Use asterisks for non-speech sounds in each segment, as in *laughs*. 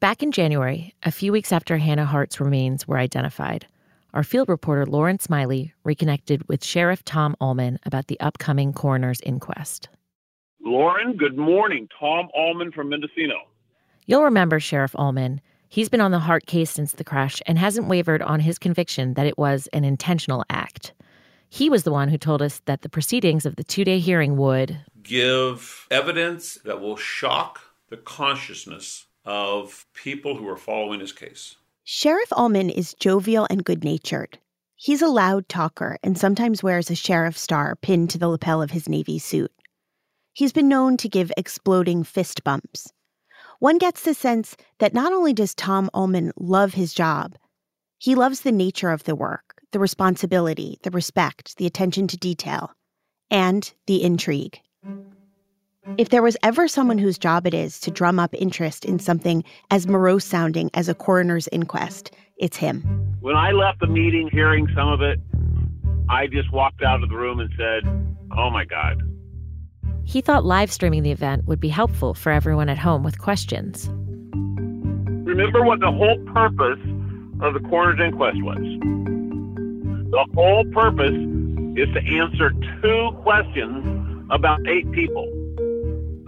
Back in January, a few weeks after Hannah Hart's remains were identified, our field reporter Lauren Smiley reconnected with Sheriff Tom Allman about the upcoming coroner's inquest. Lauren, good morning. Tom Allman from Mendocino. You'll remember Sheriff Allman. He's been on the Hart case since the crash and hasn't wavered on his conviction that it was an intentional act. He was the one who told us that the proceedings of the two day hearing would give evidence that will shock the consciousness of people who are following his case. Sheriff Allman is jovial and good natured. He's a loud talker and sometimes wears a sheriff star pinned to the lapel of his Navy suit. He's been known to give exploding fist bumps. One gets the sense that not only does Tom Allman love his job, he loves the nature of the work, the responsibility, the respect, the attention to detail, and the intrigue. If there was ever someone whose job it is to drum up interest in something as morose sounding as a coroner's inquest, it's him. When I left the meeting hearing some of it, I just walked out of the room and said, Oh my God. He thought live streaming the event would be helpful for everyone at home with questions. Remember what the whole purpose of the coroner's inquest was. The whole purpose is to answer two questions about eight people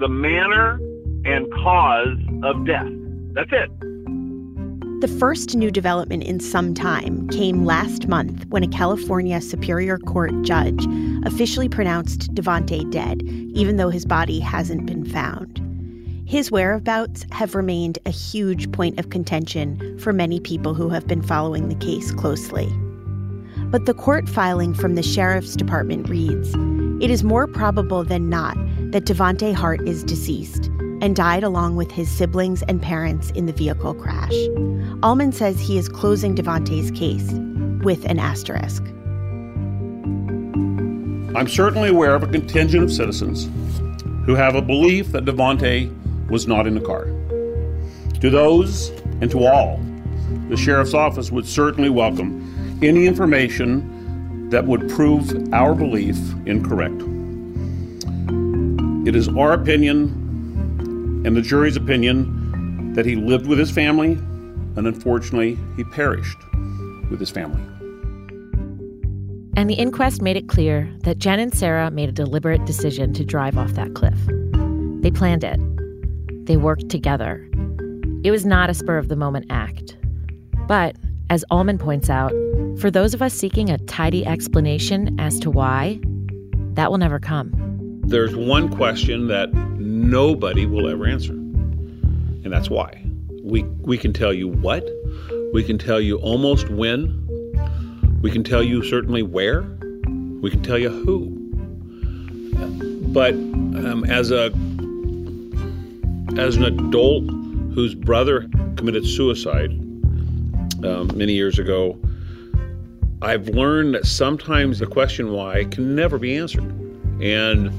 the manner and cause of death. That's it. The first new development in some time came last month when a California Superior Court judge officially pronounced Devonte dead, even though his body hasn't been found. His whereabouts have remained a huge point of contention for many people who have been following the case closely. But the court filing from the sheriff's department reads It is more probable than not that Devonte Hart is deceased and died along with his siblings and parents in the vehicle crash. Allman says he is closing Devonte's case with an asterisk. I'm certainly aware of a contingent of citizens who have a belief that Devonte was not in the car. To those and to all, the sheriff's office would certainly welcome any information that would prove our belief incorrect. It is our opinion and the jury's opinion that he lived with his family, and unfortunately, he perished with his family. And the inquest made it clear that Jen and Sarah made a deliberate decision to drive off that cliff. They planned it, they worked together. It was not a spur of the moment act. But, as Allman points out, for those of us seeking a tidy explanation as to why, that will never come there's one question that nobody will ever answer, and that's why. We, we can tell you what, we can tell you almost when, we can tell you certainly where, we can tell you who. But um, as a as an adult whose brother committed suicide um, many years ago, I've learned that sometimes the question why can never be answered. And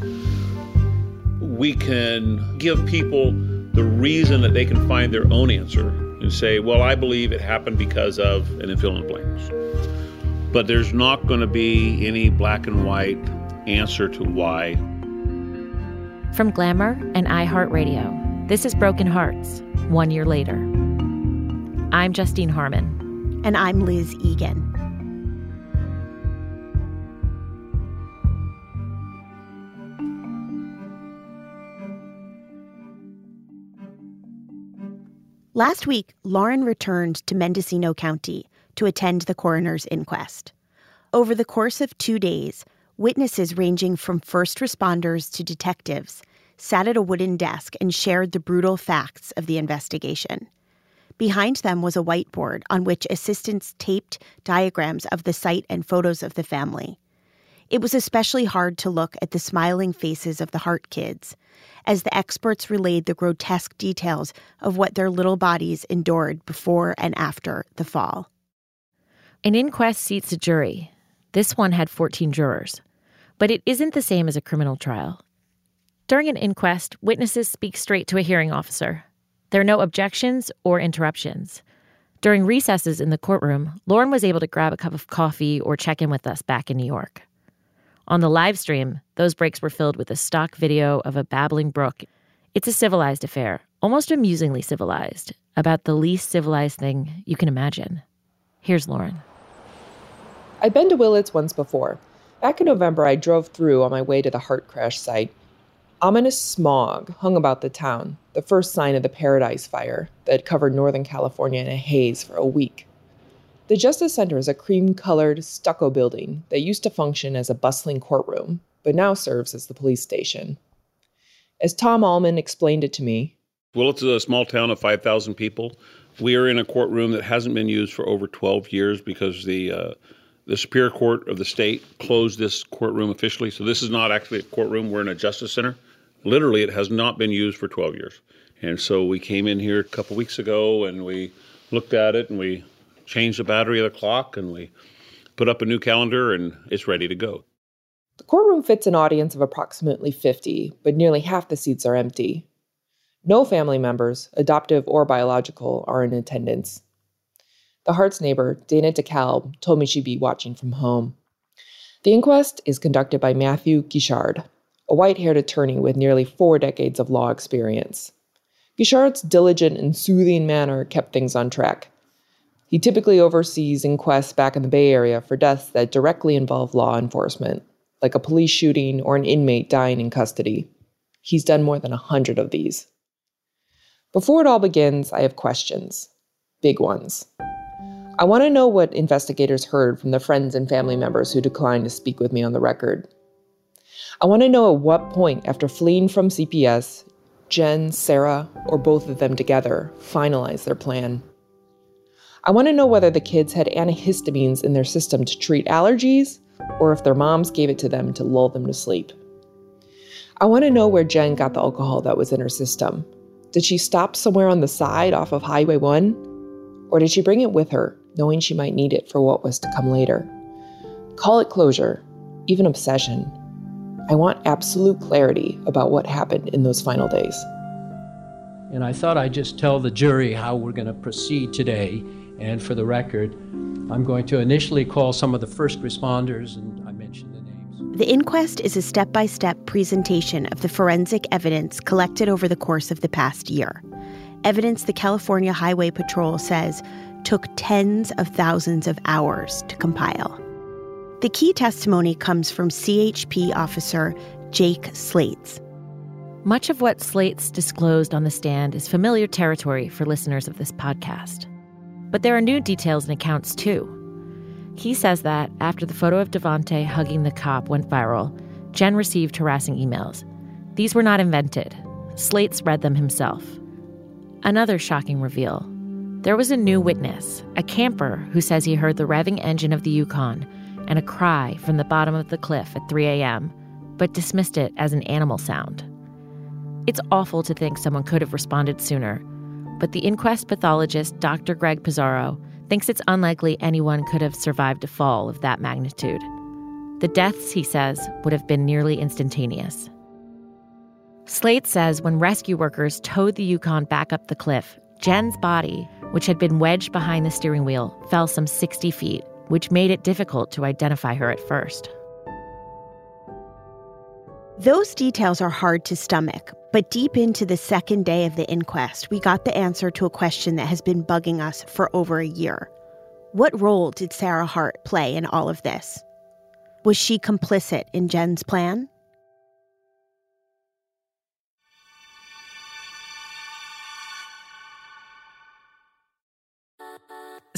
we can give people the reason that they can find their own answer and say, well, I believe it happened because of, and then fill in the blanks. But there's not going to be any black and white answer to why. From Glamour and iHeartRadio, this is Broken Harts, one year later. I'm Justine Harman. And I'm Liz Egan. Last week, Lauren returned to Mendocino County to attend the coroner's inquest. Over the course of two days, witnesses ranging from first responders to detectives sat at a wooden desk and shared the brutal facts of the investigation. Behind them was a whiteboard on which assistants taped diagrams of the site and photos of the family. It was especially hard to look at the smiling faces of the Hart kids as the experts relayed the grotesque details of what their little bodies endured before and after the fall. An inquest seats a jury. This one had 14 jurors. But it isn't the same as a criminal trial. During an inquest, witnesses speak straight to a hearing officer. There are no objections or interruptions. During recesses in the courtroom, Lauren was able to grab a cup of coffee or check in with us back in New York. On the live stream, those breaks were filled with a stock video of a babbling brook. It's a civilized affair, almost amusingly civilized, about the least civilized thing you can imagine. Here's Lauren. I've been to Willits once before. Back in November, I drove through on my way to the Hart crash site. Ominous smog hung about the town, the first sign of the Paradise Fire that had covered Northern California in a haze for a week. The Justice Center is a cream colored stucco building that used to function as a bustling courtroom, but now serves as the police station. As Tom Allman explained it to me, Willits is a small town of 5,000 people. We are in a courtroom that hasn't been used for over 12 years because the uh, the Superior Court of the state closed this courtroom officially. So this is not actually a courtroom. We're in a justice center. Literally, it has not been used for 12 years. And so we came in here a couple weeks ago and we looked at it and we changed the battery of the clock and we put up a new calendar and it's ready to go. The courtroom fits an audience of approximately 50, but nearly half the seats are empty. No family members, adoptive or biological, are in attendance. The Hart's neighbor, Dana DeKalb, told me she'd be watching from home. The inquest is conducted by Matthew Guichard, a white haired attorney with nearly four decades of law experience. Guichard's diligent and soothing manner kept things on track, he typically oversees inquests back in the Bay Area for deaths that directly involve law enforcement, like a police shooting or an inmate dying in custody. He's done more than a hundred of these. Before it all begins, I have questions. Big ones. I want to know what investigators heard from the friends and family members who declined to speak with me on the record. I want to know at what point, after fleeing from CPS, Jen, Sarah, or both of them together finalized their plan. I want to know whether the kids had antihistamines in their system to treat allergies or if their moms gave it to them to lull them to sleep. I want to know where Jen got the alcohol that was in her system. Did she stop somewhere on the side off of Highway 1? Or did she bring it with her, knowing she might need it for what was to come later? Call it closure, even obsession. I want absolute clarity about what happened in those final days. And I thought I'd just tell the jury how we're going to proceed today and for the record, I'm going to initially call some of the first responders, and I mentioned the names. The inquest is a step by step presentation of the forensic evidence collected over the course of the past year. Evidence the California Highway Patrol says took tens of thousands of hours to compile. The key testimony comes from CHP officer Jake Slates. Much of what Slates disclosed on the stand is familiar territory for listeners of this podcast. But there are new details and accounts too. He says that after the photo of Devonte hugging the cop went viral, Jen received harassing emails. These were not invented. Slates read them himself. Another shocking reveal. There was a new witness, a camper who says he heard the revving engine of the Yukon and a cry from the bottom of the cliff at 3 a.m., but dismissed it as an animal sound. It's awful to think someone could have responded sooner, but the inquest pathologist, Dr. Greg Pizarro, thinks it's unlikely anyone could have survived a fall of that magnitude. The deaths, he says, would have been nearly instantaneous. Slate says when rescue workers towed the Yukon back up the cliff, Jen's body, which had been wedged behind the steering wheel, fell some 60 feet, which made it difficult to identify her at first. Those details are hard to stomach, but deep into the second day of the inquest, we got the answer to a question that has been bugging us for over a year. What role did Sarah Hart play in all of this? Was she complicit in Jen's plan?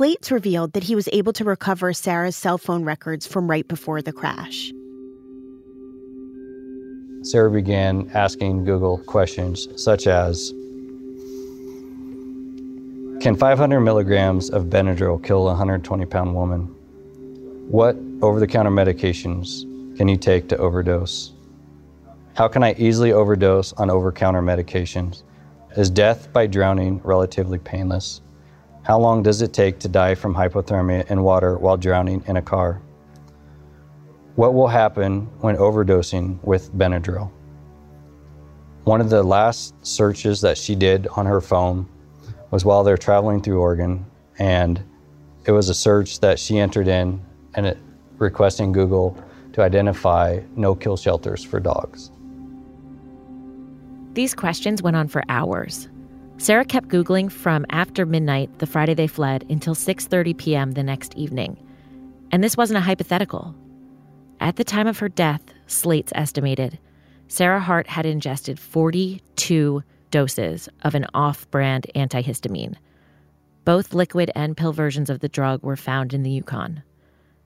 Slates revealed that he was able to recover Sarah's cell phone records from right before the crash. Sarah began asking Google questions such as Can 500 milligrams of Benadryl kill a 120 pound woman? What over the counter medications can you take to overdose? How can I easily overdose on over counter medications? Is death by drowning relatively painless? How long does it take to die from hypothermia in water while drowning in a car? What will happen when overdosing with Benadryl? One of the last searches that she did on her phone was while they're traveling through Oregon, and it was a search that she entered in and it, requesting Google to identify no kill shelters for dogs. These questions went on for hours. Sarah kept googling from after midnight the Friday they fled until 6:30 p.m. the next evening. And this wasn't a hypothetical. At the time of her death, Slates estimated, Sarah Hart had ingested 42 doses of an off-brand antihistamine. Both liquid and pill versions of the drug were found in the Yukon.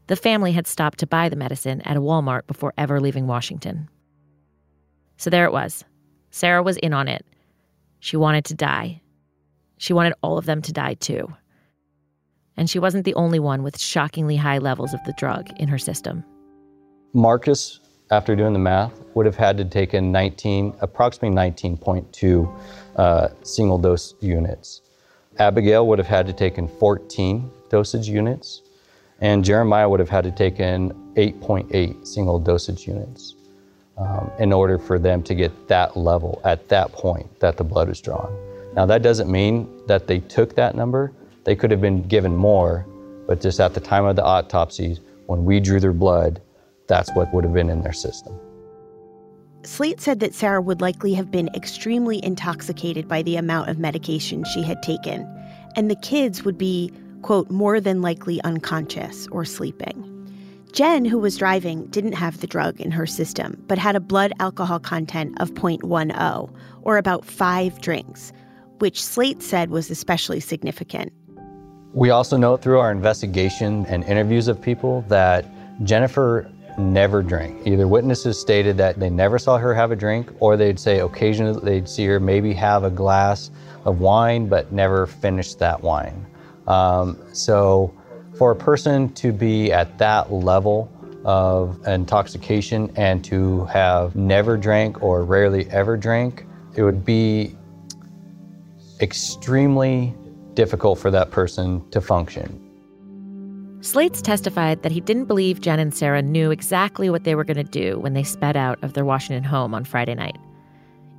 The family had stopped to buy the medicine at a Walmart before ever leaving Washington. So there it was. Sarah was in on it she wanted to die. She wanted all of them to die too. And she wasn't the only one with shockingly high levels of the drug in her system. Marcus, after doing the math, would have had to take in 19, approximately 19.2 uh, single dose units. Abigail would have had to take in 14 dosage units, and Jeremiah would have had to take in 8.8 single dosage units. Um, in order for them to get that level at that point that the blood was drawn. Now, that doesn't mean that they took that number. They could have been given more, but just at the time of the autopsies, when we drew their blood, that's what would have been in their system. Slate said that Sarah would likely have been extremely intoxicated by the amount of medication she had taken, and the kids would be, quote, more than likely unconscious or sleeping. Jen, who was driving, didn't have the drug in her system, but had a blood alcohol content of 0.10, or about five drinks, which Slate said was especially significant. We also know through our investigation and interviews of people that Jennifer never drank. Either witnesses stated that they never saw her have a drink, or they'd say occasionally they'd see her maybe have a glass of wine, but never finish that wine. Um, so, for a person to be at that level of intoxication and to have never drank or rarely ever drank, it would be extremely difficult for that person to function. Slates testified that he didn't believe Jen and Sarah knew exactly what they were going to do when they sped out of their Washington home on Friday night.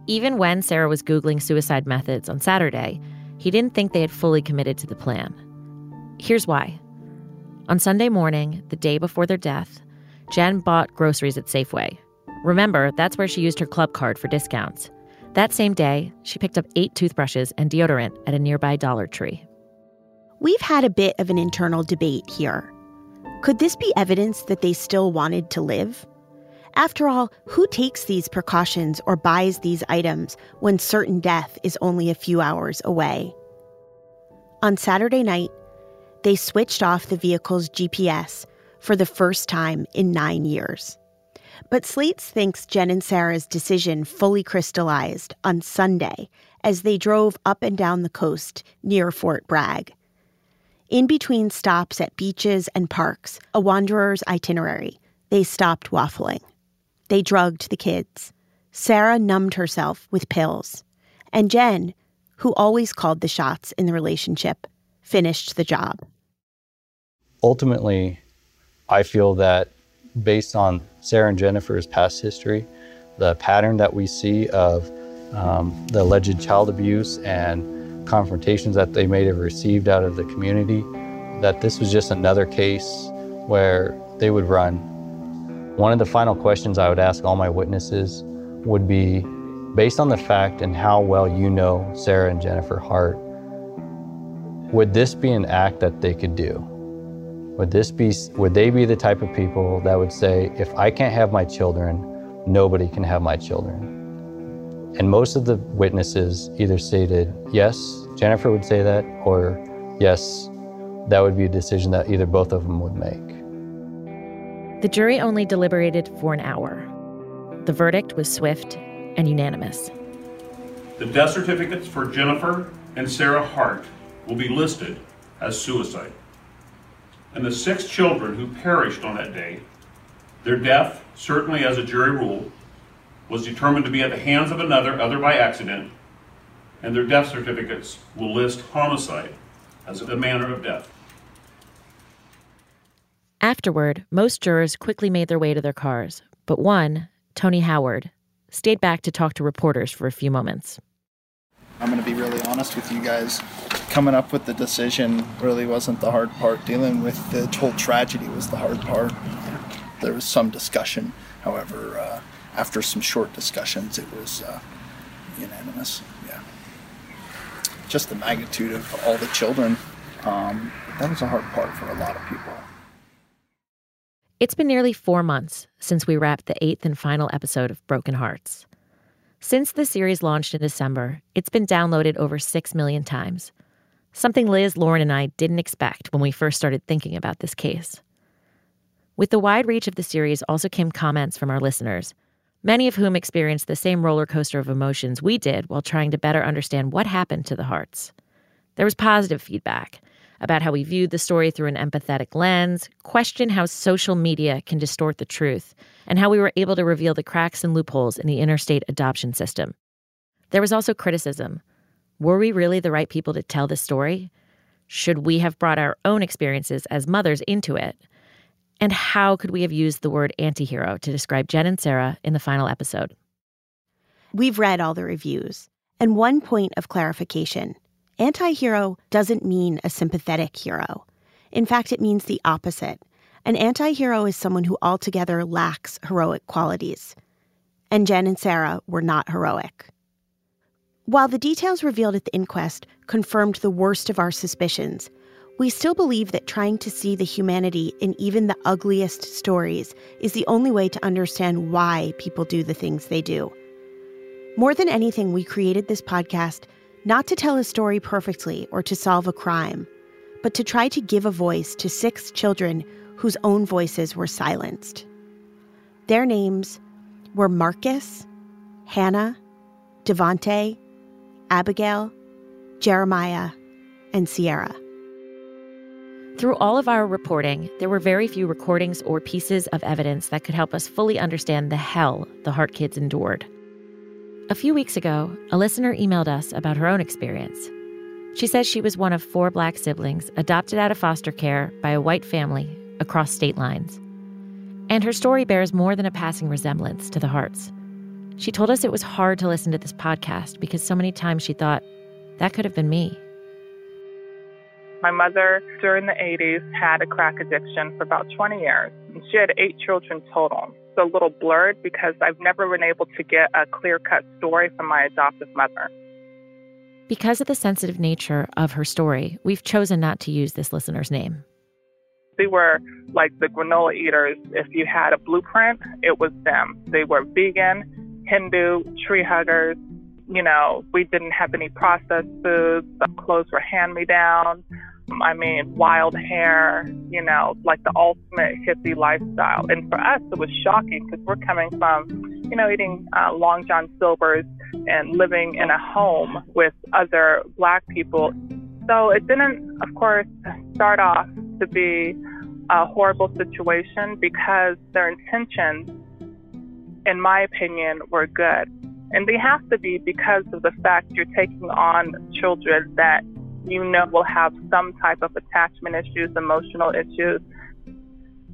Even when Sarah was Googling suicide methods on Saturday, he didn't think they had fully committed to the plan. Here's why. On Sunday morning, the day before their death, Jen bought groceries at Safeway. Remember, that's where she used her club card for discounts. That same day, she picked up eight toothbrushes and deodorant at a nearby Dollar Tree. We've had a bit of an internal debate here. Could this be evidence that they still wanted to live? After all, who takes these precautions or buys these items when certain death is only a few hours away? On Saturday night, they switched off the vehicle's GPS for the first time in nine years. But Slates thinks Jen and Sarah's decision fully crystallized on Sunday as they drove up and down the coast near Fort Bragg. In between stops at beaches and parks, a wanderer's itinerary, they stopped waffling. They drugged the kids. Sarah numbed herself with pills. And Jen, who always called the shots in the relationship, finished the job. Ultimately, I feel that based on Sarah and Jennifer's past history, the pattern that we see of um, the alleged child abuse and confrontations that they may have received out of the community, that this was just another case where they would run. One of the final questions I would ask all my witnesses would be based on the fact and how well you know Sarah and Jennifer Hart, would this be an act that they could do? Would this be would they be the type of people that would say if I can't have my children, nobody can have my children? And most of the witnesses either stated yes, Jennifer would say that or yes, that would be a decision that either both of them would make. The jury only deliberated for an hour. The verdict was swift and unanimous. The death certificates for Jennifer and Sarah Hart will be listed as suicide and the six children who perished on that day, their death, certainly as a jury rule, was determined to be at the hands of another, other by accident, and their death certificates will list homicide as the manner of death. Afterward, most jurors quickly made their way to their cars, but one, Tony Howard, stayed back to talk to reporters for a few moments. I'm going to be really honest with you guys. Coming up with the decision really wasn't the hard part. Dealing with the whole tragedy was the hard part. There was some discussion, however, uh, after some short discussions, it was uh, unanimous. Yeah. Just the magnitude of all the children. Um, that was a hard part for a lot of people. It's been nearly four months since we wrapped the eighth and final episode of Broken Harts. Since the series launched in December, it's been downloaded over 6 million times. Something Liz, Lauren, and I didn't expect when we first started thinking about this case. With the wide reach of the series also came comments from our listeners, many of whom experienced the same roller coaster of emotions we did while trying to better understand what happened to the Harts. There was positive feedback, about how we viewed the story through an empathetic lens, question how social media can distort the truth, and how we were able to reveal the cracks and loopholes in the interstate adoption system. There was also criticism. Were we really the right people to tell this story? Should we have brought our own experiences as mothers into it? And how could we have used the word antihero to describe Jen and Sarah in the final episode? We've read all the reviews. And one point of clarification anti hero doesn't mean a sympathetic hero. In fact, it means the opposite. An anti hero is someone who altogether lacks heroic qualities. And Jen and Sarah were not heroic. While the details revealed at the inquest confirmed the worst of our suspicions, we still believe that trying to see the humanity in even the ugliest stories is the only way to understand why people do the things they do. More than anything, we created this podcast not to tell a story perfectly or to solve a crime, but to try to give a voice to six children whose own voices were silenced. Their names were Marcus, Hannah, Devonte, Abigail, Jeremiah, and Sierra. Through all of our reporting, there were very few recordings or pieces of evidence that could help us fully understand the hell the Hart kids endured. A few weeks ago, a listener emailed us about her own experience. She says she was one of four black siblings adopted out of foster care by a white family across state lines. And her story bears more than a passing resemblance to the Harts. She told us it was hard to listen to this podcast because so many times she thought, that could have been me. My mother, during the 80s, had a crack addiction for about 20 years. She had eight children total So a little blurred because I've never been able to get a clear cut story from my adoptive mother. Because of the sensitive nature of her story, we've chosen not to use this listener's name. They were like the granola eaters. If you had a blueprint, it was them. They were vegan, Hindu, tree huggers. You know, we didn't have any processed foods. The clothes were hand me down. I mean, wild hair, you know, like the ultimate hippie lifestyle. And for us, it was shocking because we're coming from, you know, eating uh, Long John Silver's and living in a home with other black people. So it didn't, of course, start off to be a horrible situation because their intentions, in my opinion, were good. And they have to be because of the fact you're taking on children that you know will have some type of attachment issues, emotional issues.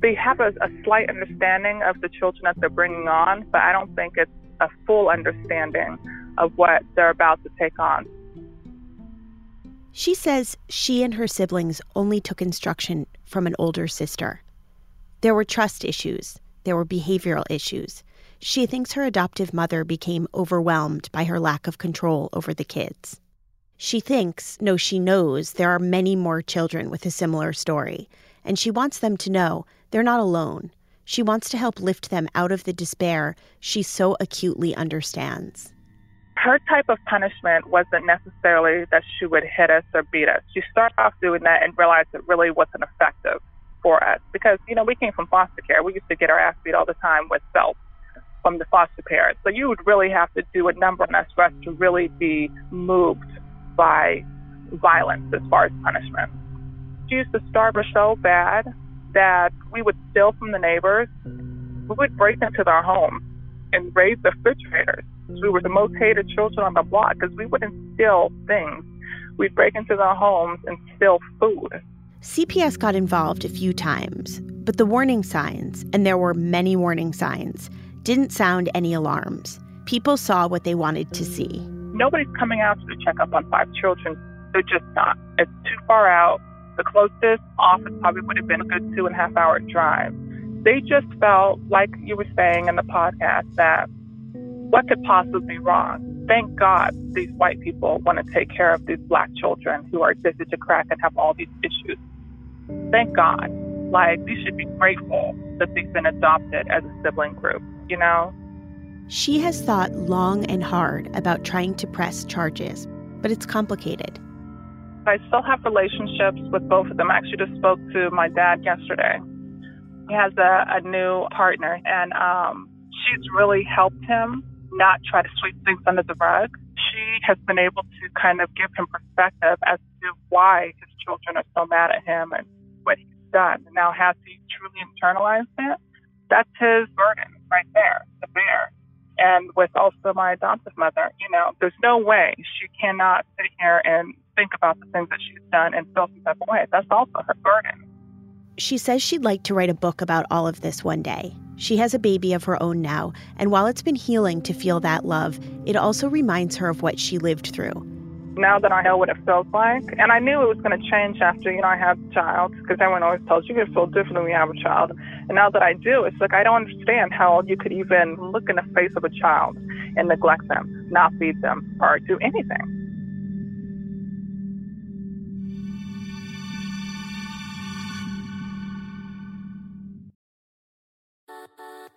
They have a, a slight understanding of the children that they're bringing on, but I don't think it's a full understanding of what they're about to take on. She says she and her siblings only took instruction from an older sister. There were trust issues, there were behavioral issues. She thinks her adoptive mother became overwhelmed by her lack of control over the kids. She thinks, no, she knows, there are many more children with a similar story, and she wants them to know they're not alone. She wants to help lift them out of the despair she so acutely understands. Her type of punishment wasn't necessarily that she would hit us or beat us. She started off doing that and realized it really wasn't effective for us because, you know, we came from foster care. We used to get our ass beat all the time with belts from the foster parents. So you would really have to do a number on us for us to really be moved by violence as far as punishment. She used to starve us so bad that we would steal from the neighbors. We would break into their home and raid the refrigerators. We were the most hated children on the block because we wouldn't steal things. We'd break into their homes and steal food. CPS got involved a few times, but the warning signs, and there were many warning signs, didn't sound any alarms. People saw what they wanted to see nobody's coming out to check up on five children. They're just not. It's too far out. The closest office probably would have been a good two and a half hour drive. They just felt, like you were saying in the podcast, that what could possibly be wrong? Thank God these white people want to take care of these black children who are addicted to crack and have all these issues. Thank God. Like, we should be grateful that they've been adopted as a sibling group, you know? She has thought long and hard about trying to press charges, but it's complicated. I still have relationships with both of them. I actually just spoke to my dad yesterday. He has a, a new partner, and um, she's really helped him not try to sweep things under the rug. She has been able to kind of give him perspective as to why his children are so mad at him and what he's done. Now, has he truly internalized it? That's his burden right there, the bear and with also my adoptive mother, you know, there's no way she cannot sit here and think about the things that she's done and feel some type of way. That's also her burden. She says she'd like to write a book about all of this one day. She has a baby of her own now, and while it's been healing to feel that love, it also reminds her of what she lived through. Now that I know what it feels like, and I knew it was going to change after, you know, I had a child, because everyone always tells you you feel different when you have a child. And now that I do, it's like I don't understand how you could even look in the face of a child and neglect them, not feed them, or do anything.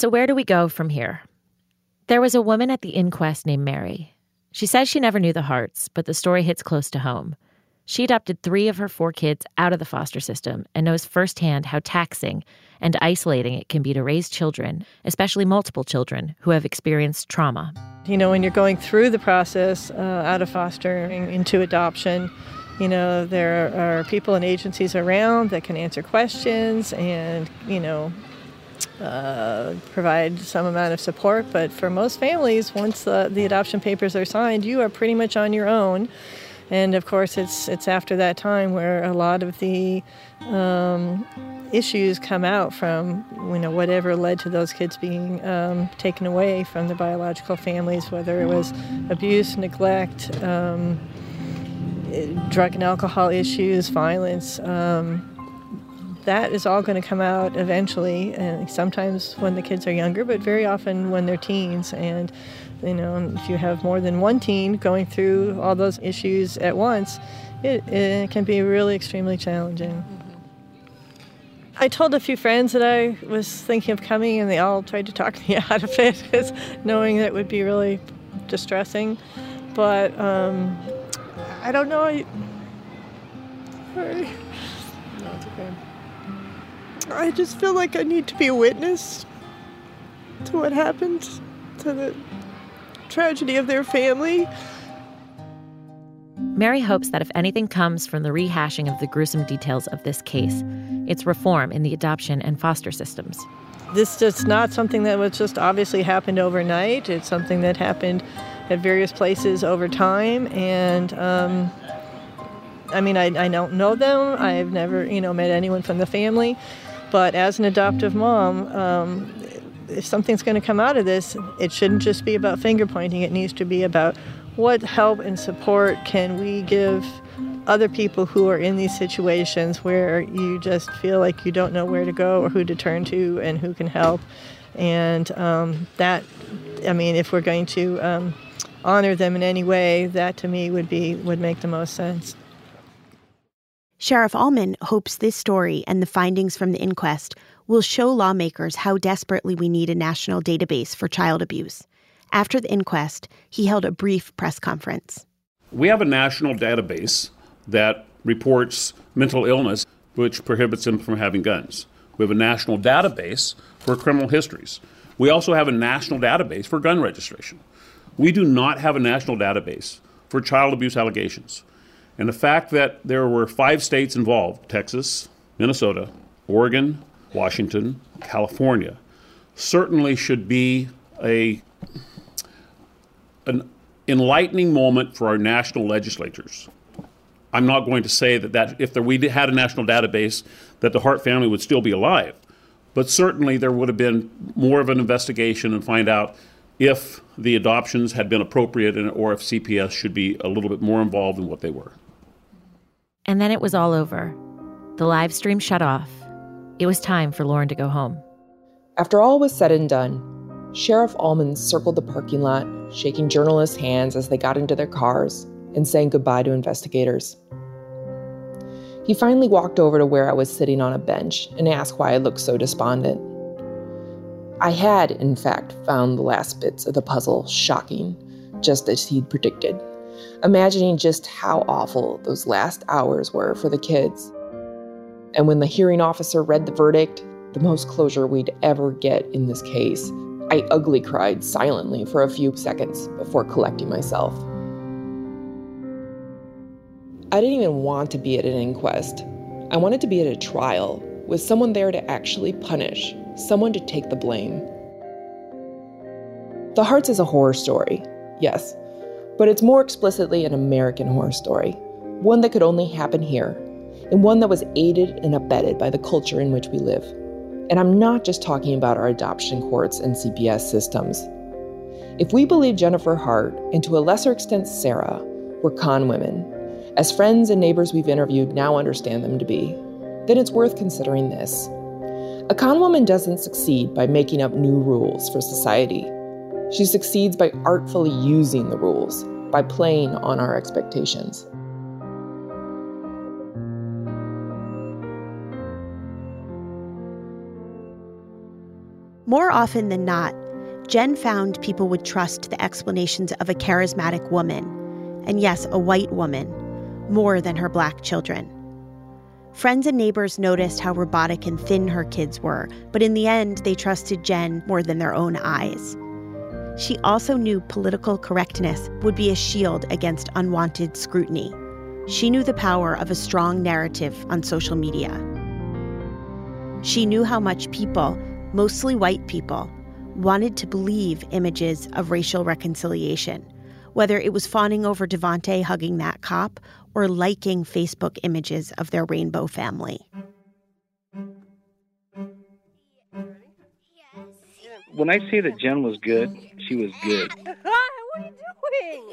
So, where do we go from here? There was a woman at the inquest named Mary. She says she never knew the Harts, but the story hits close to home. She adopted three of her four kids out of the foster system and knows firsthand how taxing and isolating it can be to raise children, especially multiple children, who have experienced trauma. You know, when you're going through the process uh, out of fostering into adoption, you know, there are people and agencies around that can answer questions and, you know, uh, provide some amount of support. But for most families, once the, the adoption papers are signed, you are pretty much on your own. And of course, it's it's after that time where a lot of the um, issues come out from you know whatever led to those kids being um, taken away from their biological families, whether it was abuse, neglect, um, drug and alcohol issues, violence. Um, that is all going to come out eventually, and sometimes when the kids are younger, but very often when they're teens. And you know, if you have more than one teen going through all those issues at once, it, it can be really extremely challenging. I told a few friends that I was thinking of coming, and they all tried to talk *laughs* me out of it, knowing that it would be really distressing. But um, I don't know. I, sorry. No, it's okay. I just feel like I need to be a witness to what happened, to the tragedy of their family. Mary hopes that if anything comes from the rehashing of the gruesome details of this case, it's reform in the adoption and foster systems. This is not something that was just obviously happened overnight. It's something that happened at various places over time. And um, I mean, I, I don't know them. I've never, you know, met anyone from the family But as an adoptive mom, um, if something's going to come out of this, it shouldn't just be about finger pointing. It needs to be about what help and support can we give other people who are in these situations where you just feel like you don't know where to go or who to turn to and who can help. And um, that, I mean, if we're going to um, honor them in any way, that to me would be would make the most sense. Sheriff Allman hopes this story and the findings from the inquest will show lawmakers how desperately we need a national database for child abuse. After the inquest, he held a brief press conference. We have a national database that reports mental illness, which prohibits them from having guns. We have a national database for criminal histories. We also have a national database for gun registration. We do not have a national database for child abuse allegations. And the fact that there were five states involved Texas, Minnesota, Oregon, Washington, California certainly should be a an enlightening moment for our national legislatures. I'm not going to say that, that if there, we had a national database that the Hart family would still be alive, but certainly there would have been more of an investigation and find out if the adoptions had been appropriate and, or if CPS should be a little bit more involved in what they were. And then it was all over. The live stream shut off. It was time for Lauren to go home. After all was said and done, Sheriff Allman circled the parking lot, shaking journalists' hands as they got into their cars and saying goodbye to investigators. He finally walked over to where I was sitting on a bench and asked why I looked so despondent. I had, in fact, found the last bits of the puzzle shocking, just as he'd predicted, imagining just how awful those last hours were for the kids. And when the hearing officer read the verdict, the most closure we'd ever get in this case, I ugly cried silently for a few seconds before collecting myself. I didn't even want to be at an inquest. I wanted to be at a trial with someone there to actually punish, someone to take the blame. The Harts is a horror story, yes, but it's more explicitly an American horror story, one that could only happen here, and one that was aided and abetted by the culture in which we live. And I'm not just talking about our adoption courts and CPS systems. If we believe Jennifer Hart, and to a lesser extent Sarah, were con women, as friends and neighbors we've interviewed now understand them to be, then it's worth considering this. A con woman doesn't succeed by making up new rules for society. She succeeds by artfully using the rules, by playing on our expectations. More often than not, Jen found people would trust the explanations of a charismatic woman, and yes, a white woman, more than her black children. Friends and neighbors noticed how robotic and thin her kids were, but in the end, they trusted Jen more than their own eyes. She also knew political correctness would be a shield against unwanted scrutiny. She knew the power of a strong narrative on social media. She knew how much people, mostly white people, wanted to believe images of racial reconciliation, whether it was fawning over Devonte hugging that cop or liking Facebook images of their rainbow family. When I say that Jen was good, she was good.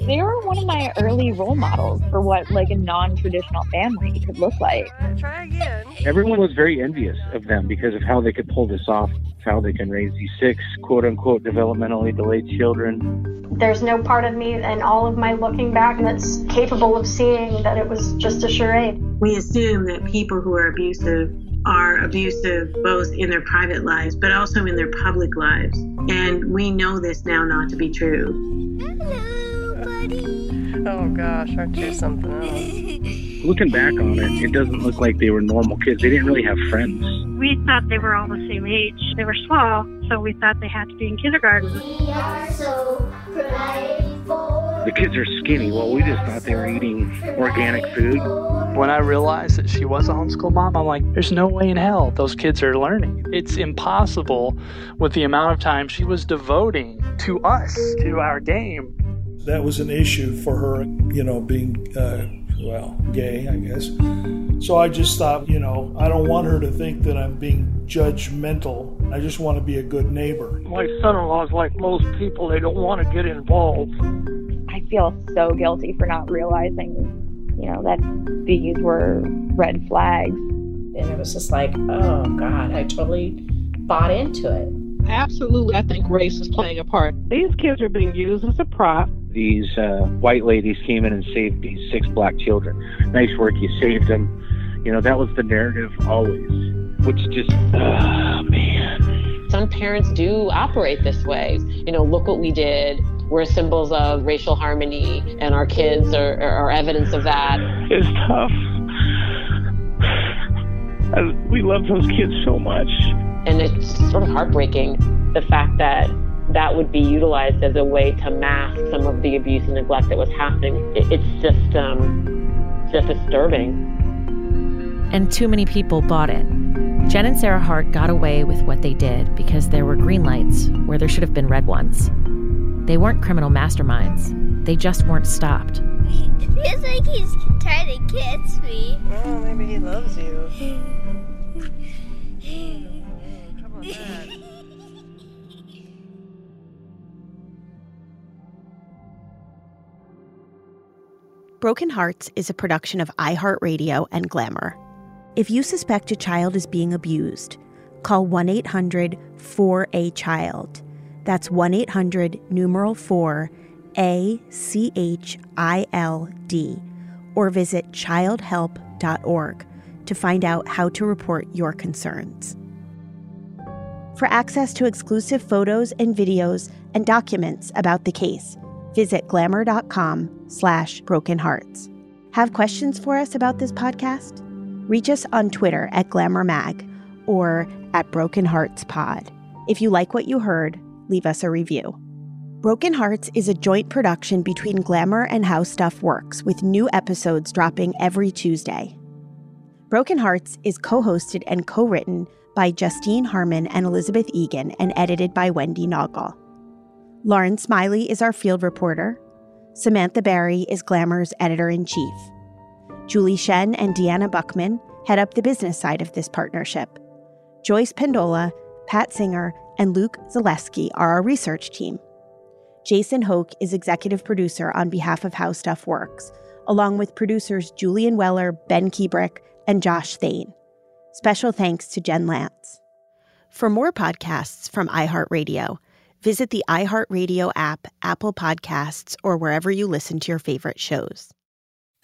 They were one of my early role models for what like a non-traditional family could look like. Try again. Everyone was very envious of them because of how they could pull this off, how they can raise these six quote unquote developmentally delayed children. There's no part of me and all of my looking back that's capable of seeing that it was just a charade. We assume that people who are abusive are abusive both in their private lives but also in their public lives. And we know this now not to be true. Oh gosh, aren't you something else? *laughs* Looking back on it, it doesn't look like they were normal kids. They didn't really have friends. We thought they were all the same age. They were small, so we thought they had to be in kindergarten. The kids are skinny. Well, we just thought they were eating organic food. When I realized that she was a homeschool mom, I'm like, there's no way in hell those kids are learning. It's impossible with the amount of time she was devoting to us, to our game. That was an issue for her, you know, being uh, well, gay, I guess. So I just thought, you know, I don't want her to think that I'm being judgmental. I just want to be a good neighbor. My son in law is like most people, they don't want to get involved. I feel so guilty for not realizing, you know, that these were red flags. And it was just like, oh God, I totally bought into it. Absolutely, I think race is playing a part. These kids are being used as a prop. These uh, white ladies came in and saved these six black children. Nice work, you saved them. You know, that was the narrative always, which just, oh man. Some parents do operate this way. You know, look what we did. We're symbols of racial harmony, and our kids are, are evidence of that. It's tough. We love those kids so much. And it's sort of heartbreaking the fact that that would be utilized as a way to mask some of the abuse and neglect that was happening. It's just, um, just disturbing. And too many people bought it. Jen and Sarah Hart got away with what they did because there were green lights where there should have been red ones. They weren't criminal masterminds, they just weren't stopped. It feels like he's trying to kiss me. Oh, maybe he loves you. *laughs* Broken Harts is a production of iHeartRadio and Glamour. If you suspect a child is being abused, call 1 800 4A Child. That's 1 800 numeral 4 A C H I L D. Or visit childhelp.org to find out how to report your concerns. For access to exclusive photos and videos and documents about the case, visit glamour.com slash broken harts. Have questions for us about this podcast? Reach us on Twitter at glamourmag or at broken harts pod. If you like what you heard, leave us a review. Broken Harts is a joint production between Glamour and How Stuff Works, with new episodes dropping every Tuesday. Broken Harts is co hosted and co written by Justine Harman and Elizabeth Egan and edited by Wendy Naugle. Lauren Smiley is our field reporter. Samantha Barry is Glamour's editor in chief. Julie Shen and Deanna Buckman head up the business side of this partnership. Joyce Pendola, Pat Singer, and Luke Zaleski are our research team. Jason Hoch is executive producer on behalf of How Stuff Works, along with producers Julian Weller, Ben Kuebrich, and Josh Thane. Special thanks to Jen Lance. For more podcasts from iHeartRadio, visit the iHeartRadio app, Apple Podcasts, or wherever you listen to your favorite shows.